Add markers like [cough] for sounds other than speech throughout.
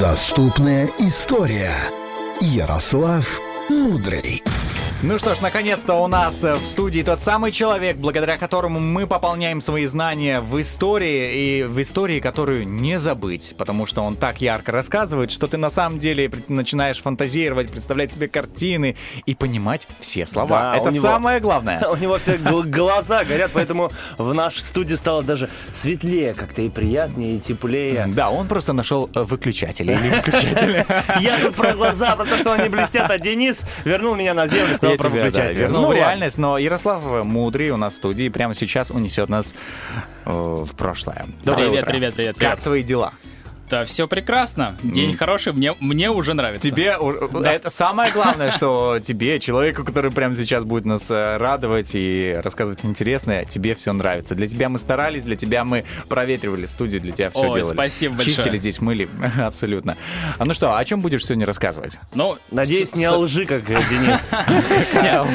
Доступная история. Ярослав Мудрый. Ну что ж, наконец-то у нас э, в студии тот самый человек, благодаря которому мы пополняем свои знания в истории и в истории, которую не забыть, потому что он так ярко рассказывает, что ты на самом деле начинаешь фантазировать, представлять себе картины и понимать все слова. Да, Это него- самое главное. [laughs] У него все гл- глаза горят, поэтому в нашей студии стало даже светлее как-то и приятнее, и теплее. Да, он просто нашел э, выключатели или выключатели. [laughs] Я тут про глаза, про то, что они блестят, а Денис вернул меня на землю, Я тебя, да, вернул Ну в ладно. реальность, но Ярослав Мудрый у нас в студии прямо сейчас унесет нас э, в прошлое. Доброе Привет, утро. привет, привет, Как привет. твои дела? Да, все прекрасно. День хороший, мне, мне уже нравится. Тебе у- это самое главное, что тебе, человеку, который прямо сейчас будет нас э, радовать и рассказывать интересное, тебе все нравится. Для тебя мы старались, для тебя мы проветривали студию, для тебя все Ой, делали. спасибо большое. Чистили здесь, мыли, [laughs] абсолютно. А ну что, о чем будешь сегодня рассказывать? Ну, Надеюсь, с- не с- о лжи, как э, Денис.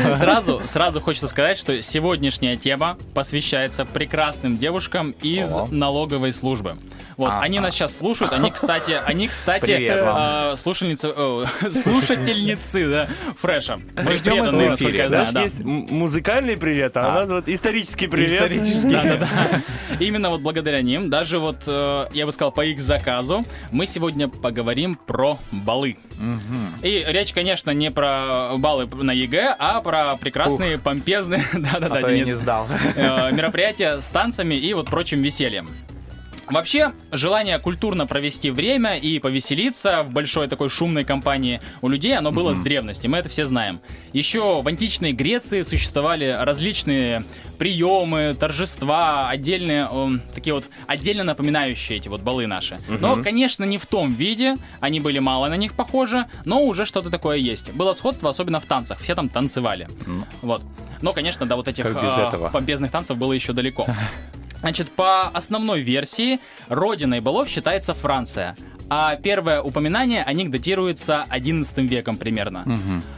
[laughs] Сразу, сразу хочется сказать, что сегодняшняя тема посвящается прекрасным девушкам из налоговой службы. Вот, они нас сейчас слушают, они, кстати, они, кстати, Привет вам. э, слушательницы, э, [laughs] слушательницы, да, Фреша. Мы ждем их в эфире, да. есть музыкальный привет, а у нас вот исторический привет. Исторический. Да-да-да. Именно вот благодаря ним, даже вот, э, я бы сказал, по их заказу, мы сегодня поговорим про балы. И речь, конечно, не про баллы на ЕГЭ, а про прекрасные, помпезные, [laughs] да-да-да, А Денис, не сдал. э, мероприятия с танцами и вот прочим весельем. Вообще, желание культурно провести время и повеселиться в большой такой шумной компании у людей, оно было с древности, мы это все знаем. Еще в античной Греции существовали различные приемы, торжества, отдельные, эм, такие вот отдельно напоминающие эти вот балы наши. Но, конечно, не в том виде, они были мало на них похожи, но уже что-то такое есть. Было сходство, особенно в танцах, все там танцевали. Вот. Но, конечно, до вот этих Как без э, этого? помпезных танцев было еще далеко. [laughs] Значит, по основной версии, родиной балов считается Франция. А первое упоминание о них датируется XI веком примерно.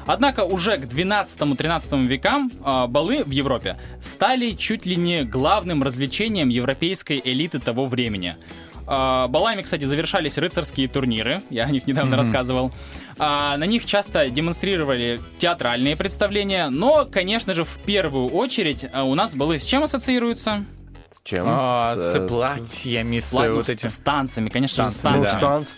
Однако уже к 12-13 векам а, балы в Европе стали чуть ли не главным развлечением европейской элиты того времени. А, Балами, кстати, завершались рыцарские турниры, я о них недавно рассказывал. А, На них часто демонстрировали театральные представления, но, конечно же, в первую очередь а, у нас балы с чем ассоциируются? С чем? А, С, С э, платьями, с Ладно, вот с, этим. с танцами, конечно же, с Танцами, Ну, танц-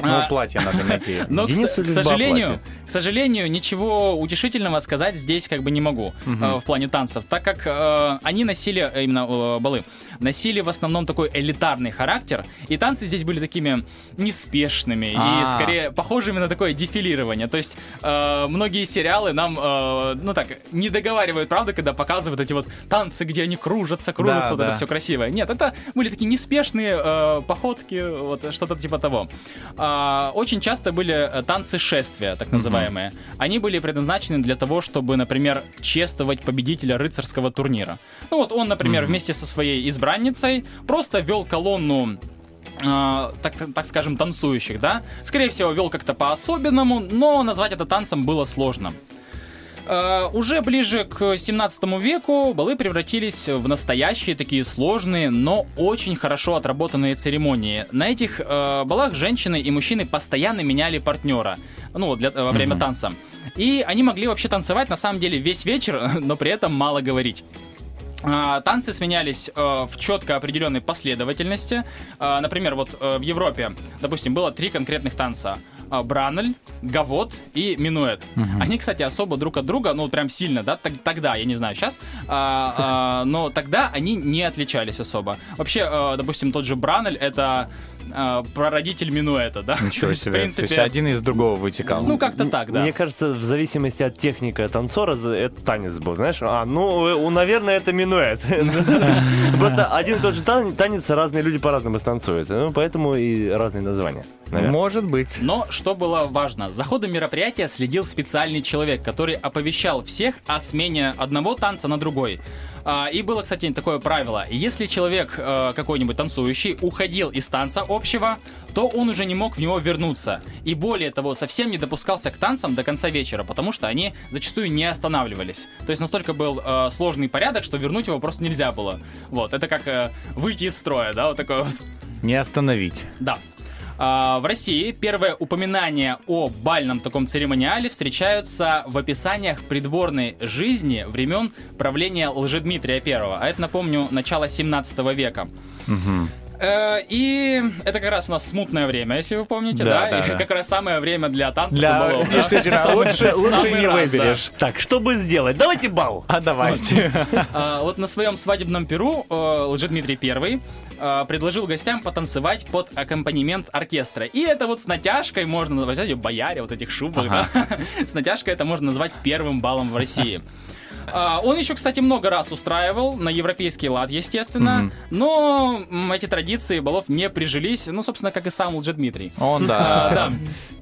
Ну, А, платье надо найти. [laughs] Но, к, к сожалению, к сожалению, ничего утешительного сказать здесь как бы не могу э, в плане танцев, так как э, они носили, э, именно э, балы, носили в основном такой элитарный характер, и танцы здесь были такими неспешными А. и скорее похожими на такое дефилирование. То есть э, многие сериалы нам, э, ну так, не договаривают, правда, когда показывают эти вот танцы, где они кружатся, кружатся, Да, вот да. Это все красивое. Нет, это были такие неспешные э, походки, вот что-то типа того. А, очень часто были э, танцы шествия, так называемые. Они были предназначены для того, чтобы, например, чествовать победителя рыцарского турнира. Ну вот он, например, вместе со своей избранницей просто вел колонну э, так, так скажем, танцующих, да? Скорее всего, вел как-то по-особенному, но назвать это танцем было сложно. Э, Уже ближе к 17 веку балы превратились в настоящие такие сложные, но очень хорошо отработанные церемонии. На этих э, балах женщины и мужчины постоянно меняли партнера, ну, для, во время танца. И они могли вообще танцевать на самом деле весь вечер, [laughs] но при этом мало говорить. А, Танцы сменялись э, в четко определенной последовательности. А, Например, вот э, в Европе, допустим, было три конкретных танца. А, Бранель, Гавот и Минуэт. Они, кстати, особо друг от друга, ну, прям сильно, да, тог- тогда, я не знаю, сейчас, а, а, но тогда они не отличались особо. Вообще, э, допустим, тот же Бранель — это э, прародитель Минуэта, да? То Ничего себе. В То принципе, есть один из другого вытекал. ну, как-то так, да. Мне кажется, в зависимости от техника танцора, это танец был, знаешь? А, ну, э, у- наверное, это минуэт. [laughs] Просто один и тот же тан- танец разные люди по-разному станцуют. Ну, поэтому и разные названия. наверное. Может быть. Но что было важно, за ходом мероприятия следил специальный человек, который оповещал всех о смене одного танца на другой. А, И было, кстати, такое правило. Если человек э, какой-нибудь танцующий уходил из танца общего, то он уже не мог в него вернуться. И более того, совсем не допускался к танцам до конца вечера, потому что они зачастую не останавливались. То есть настолько был э, сложный порядок, что вернуть его просто нельзя было. Вот, это как э, выйти из строя, да, вот такое вот. Не остановить. Да. А, В России первое упоминание о бальном таком церемониале встречаются в описаниях придворной жизни времен правления Лжедмитрия I. А это, напомню, начало 17 века. Э, И это как раз у нас смутное время, если вы помните, Да, да? да, И да. как раз самое время для танцев и Для... балов, да? Действительно, Самый- лучше, лучше не раз, да. выберешь. Так, что бы сделать? Давайте бал. [laughs] А давайте. [laughs] А, Вот на своем свадебном перу э, Лжедмитрий I э, предложил гостям потанцевать под аккомпанемент оркестра. И это вот с натяжкой можно назвать, бояре вот этих шубах, да? [laughs] С натяжкой это можно назвать первым балом в России. А, Он еще, кстати, много раз устраивал на европейский лад, естественно, но м, эти традиции балов не прижились, ну, собственно, как и сам Лжедмитрий. Он, А, да. да.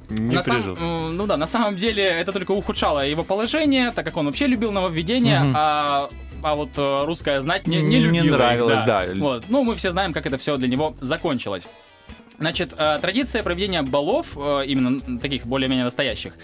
Не На сам- прижился. ну да, на самом деле это только ухудшало его положение, так как он вообще любил нововведения, а, а вот э, русская знать не, не Не любила их, нравилось, да. Вот. Ну, мы все знаем, как это все для него закончилось. Значит, э, традиция проведения балов, э, именно таких более-менее настоящих,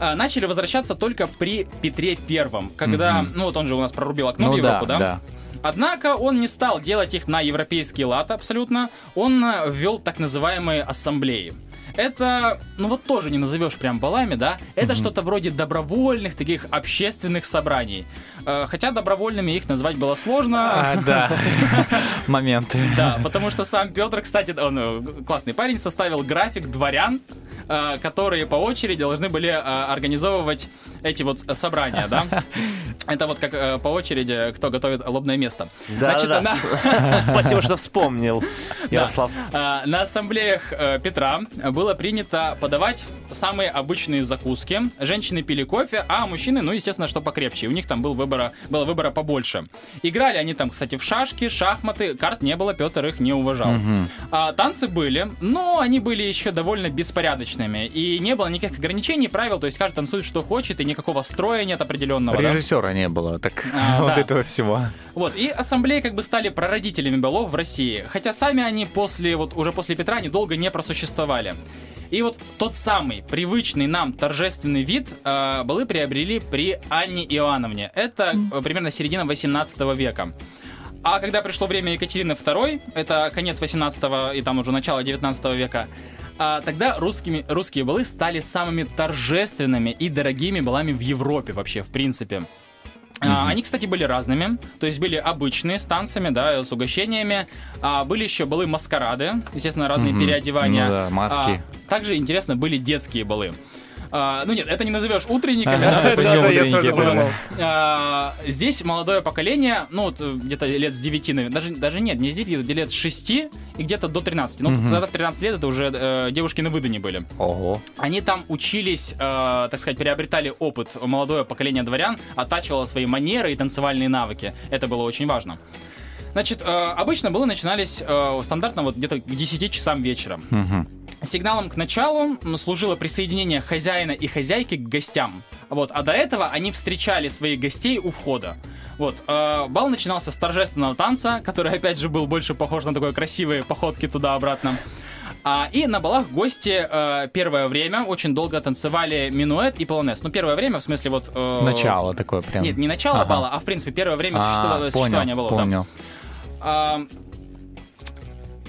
начали возвращаться только при Петре Первом, когда, ну вот он же у нас прорубил окно в Ну да, Европу, да? да. Однако он не стал делать их на европейский лад абсолютно. Он э, ввел так называемые ассамблеи. Это, ну вот тоже не назовешь прям балами, да? Это что-то вроде добровольных таких общественных собраний. Э, Хотя добровольными их назвать было сложно. А, да. [laughs] Моменты. Да, потому что сам Петр, кстати, он э, классный парень, составил график дворян, э, которые по очереди должны были э, организовывать эти вот э, собрания, да? [laughs] Это вот как э, по очереди, кто готовит лобное место. Да, Значит, да. на- [laughs] Спасибо, что вспомнил, Ярослав. А, На ассамблеях э, Петра было принято подавать самые обычные закуски. Женщины пили кофе, а мужчины, ну, естественно, что покрепче. У них там был выбора, было выбора побольше. Играли они там, кстати, в шашки, шахматы. Карт не было, Петр их не уважал. А, танцы были, но они были еще довольно беспорядочными. И не было никаких ограничений, правил. То есть каждый танцует, что хочет, и никакого строя нет определенного. да? Режиссера не было, так А, [laughs] вот да. этого всего. Вот, и ассамблеи как бы стали прародителями балов в России. Хотя сами они после, вот уже после Петра недолго не просуществовали. И вот тот самый привычный нам торжественный вид э, балы приобрели при Анне Иоанновне. Это э, примерно середина 18 века. А когда пришло время Екатерины II, это конец 18 и там уже начало 19 века, а, тогда русскими, русские балы стали самыми торжественными и дорогими балами в Европе вообще, в принципе. А, Они, кстати, были разными. То есть были обычные с танцами, да, с угощениями. А, были еще балы маскарады, естественно, разные переодевания. Ну да, маски. А, также, интересно, были детские балы. А, ну нет, это не назовешь утренниками, да, утренники, Здесь молодое поколение, ну вот э, где-то лет с 9, наверное, даже, даже нет, не с 9, где лет с 6 и где-то до 13. Ну, тогда в 13 лет это уже э, девушки на выдане были. Ого. Они там учились, э, так сказать, приобретали опыт. Молодое поколение дворян оттачивало свои манеры и танцевальные навыки. Это было очень важно. Значит, э, обычно было начинались э, стандартно вот где-то к 10 часам вечера. Сигналом к началу служило присоединение хозяина и хозяйки к гостям. Вот, а до этого они встречали своих гостей у входа. Вот, э, бал начинался с торжественного танца, который, опять же, был больше похож на такой красивые походки туда-обратно. А, и на балах гости э, первое время очень долго танцевали минуэт и полонез. Ну, первое время, в смысле, вот... э, Начало такое прям. Нет, не начало Ага. бала, а, в принципе, первое время А, существования, существования понял, балов. да. А,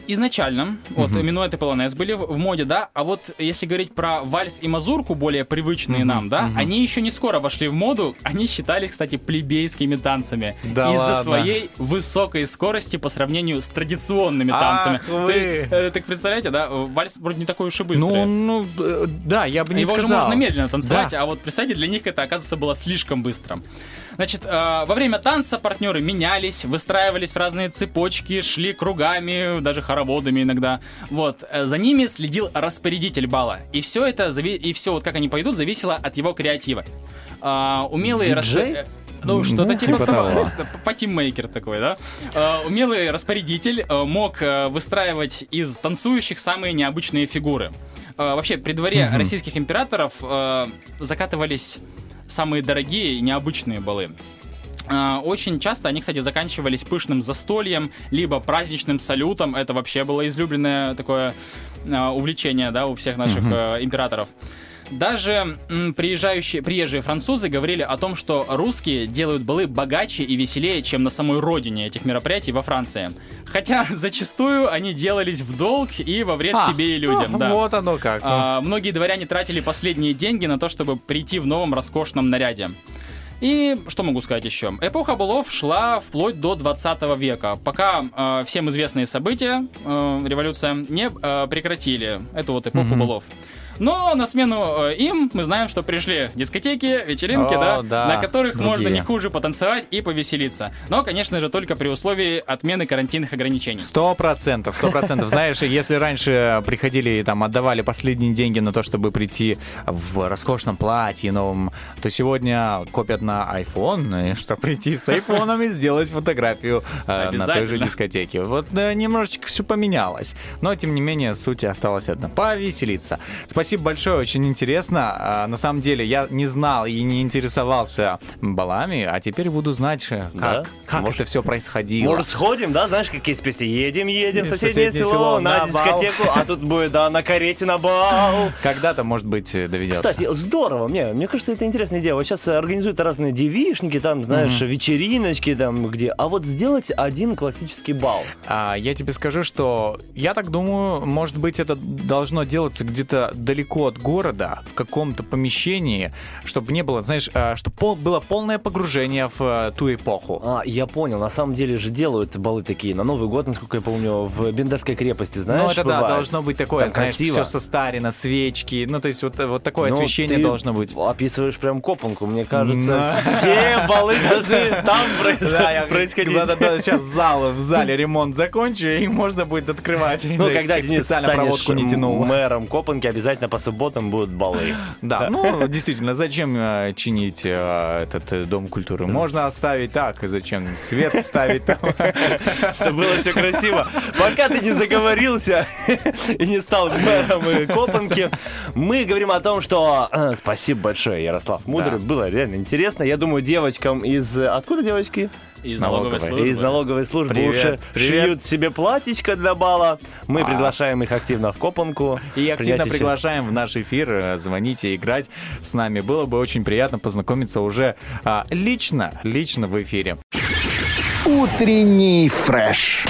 Изначально, вот, минуэт и полонез были в, в моде, да, а вот если говорить про вальс и мазурку, более привычные нам, да, они еще не скоро вошли в моду, они считались, кстати, плебейскими танцами. Да из-за своей высокой скорости по сравнению с традиционными Ах танцами. вы. Ты, э, так представляете, да, вальс вроде не такой уж и быстрый. Ну, ну, э, да, я бы не Его сказал. же можно медленно танцевать, Да. а вот, представьте, для них это, оказывается, было слишком быстро. Значит, э, во время танца партнеры менялись, выстраивались в разные цепочки, шли кругами, даже хороводами иногда. Вот, э, за ними следил распорядитель бала. И все это, и все, вот как они пойдут, зависело от его креатива. А, умелые Диджей? распо- Ну, что-то Ну, типа, типа того. [laughs] того. Party maker такой, да? Э, умелый распорядитель э, мог э, выстраивать из танцующих самые необычные фигуры. Э, вообще, при дворе российских императоров э, закатывались самые дорогие и необычные балы. Э, Очень часто они, кстати, заканчивались пышным застольем, либо праздничным салютом. Это вообще было излюбленное такое э, увлечение, да, у всех наших э, императоров. Даже м, приезжающие, приезжие французы говорили о том, что русские делают балы богаче и веселее, чем на самой родине этих мероприятий во Франции. Хотя [laughs] зачастую они делались в долг и во вред А, себе и людям. ну, да. Вот оно как. ну. А, многие дворяне тратили последние деньги на то, чтобы прийти в новом роскошном наряде. И что могу сказать еще? Эпоха балов шла вплоть до 20 века, пока э, всем известные события, э, революция, не э, прекратили эту вот эпоху балов. Но на смену э, им мы знаем, что пришли дискотеки, вечеринки, О, да, да, на которых можно другие. не хуже потанцевать и повеселиться. Но, конечно же, только при условии отмены карантинных ограничений. Сто процентов, сто процентов. Знаешь, если раньше приходили и там отдавали последние деньги на то, чтобы прийти в роскошном платье новом, то сегодня копят на iPhone, чтобы прийти с айфоном и сделать фотографию э, на той же дискотеке. Вот немножечко все поменялось. Но, тем не менее, суть осталась одна. Повеселиться. Спасибо большое, очень интересно. А, На самом деле, я не знал и не интересовался балами, а теперь буду знать, э, как, Да? как Может- это все происходило. Может, сходим, да? Знаешь, какие есть песни? Едем, едем в соседнее, соседнее село, село на, на дискотеку, а тут будет, да, на карете на бал. Когда-то, может быть, э, доведется. Кстати, здорово, мне, мне кажется, это интересная идея. Вот сейчас организуют разные девишники, там, знаешь, вечериночки, там, где. А вот сделать один классический бал. А, я тебе скажу, что я так думаю, может быть, это должно делаться где-то далеко от города, в каком-то помещении, чтобы не было, знаешь, чтобы было полное погружение в э, ту эпоху. А, я понял, на самом деле же делают балы такие на Новый год, насколько я помню, в Бендерской крепости, знаешь, ну, это да, бывает. должно быть такое, Там знаешь, красиво. все состарено, свечки, ну, то есть вот, вот такое Ну, освещение должно быть. описываешь прям копанку, мне кажется, Да. все балы должны там Да, происходить. да-да-да, сейчас зал, в зале ремонт закончу, и можно будет открывать. Ну, когда Денис специально проводку не тянул. мэром Копанки, обязательно по субботам будут балы. Да, ну, действительно, зачем э, чинить э, этот э, дом культуры? Можно оставить так, и зачем свет ставить там? [laughs] Чтобы было все красиво. Пока ты не заговорился [laughs] и не стал мэром Копанки, мы говорим о том, что... э, Спасибо большое, Ярослав Мудрый. Было реально интересно. Я думаю, девочкам из... Откуда девочки? Из Налоговой. налоговой службы. Из налоговой службы Привет, уже привет. шьют себе платьичко для бала. Мы А. приглашаем их активно в Копанку. И активно приглашаем в наш эфир. Звоните, играть с нами. Было бы очень приятно познакомиться уже а, лично, лично в эфире. Утренний фреш.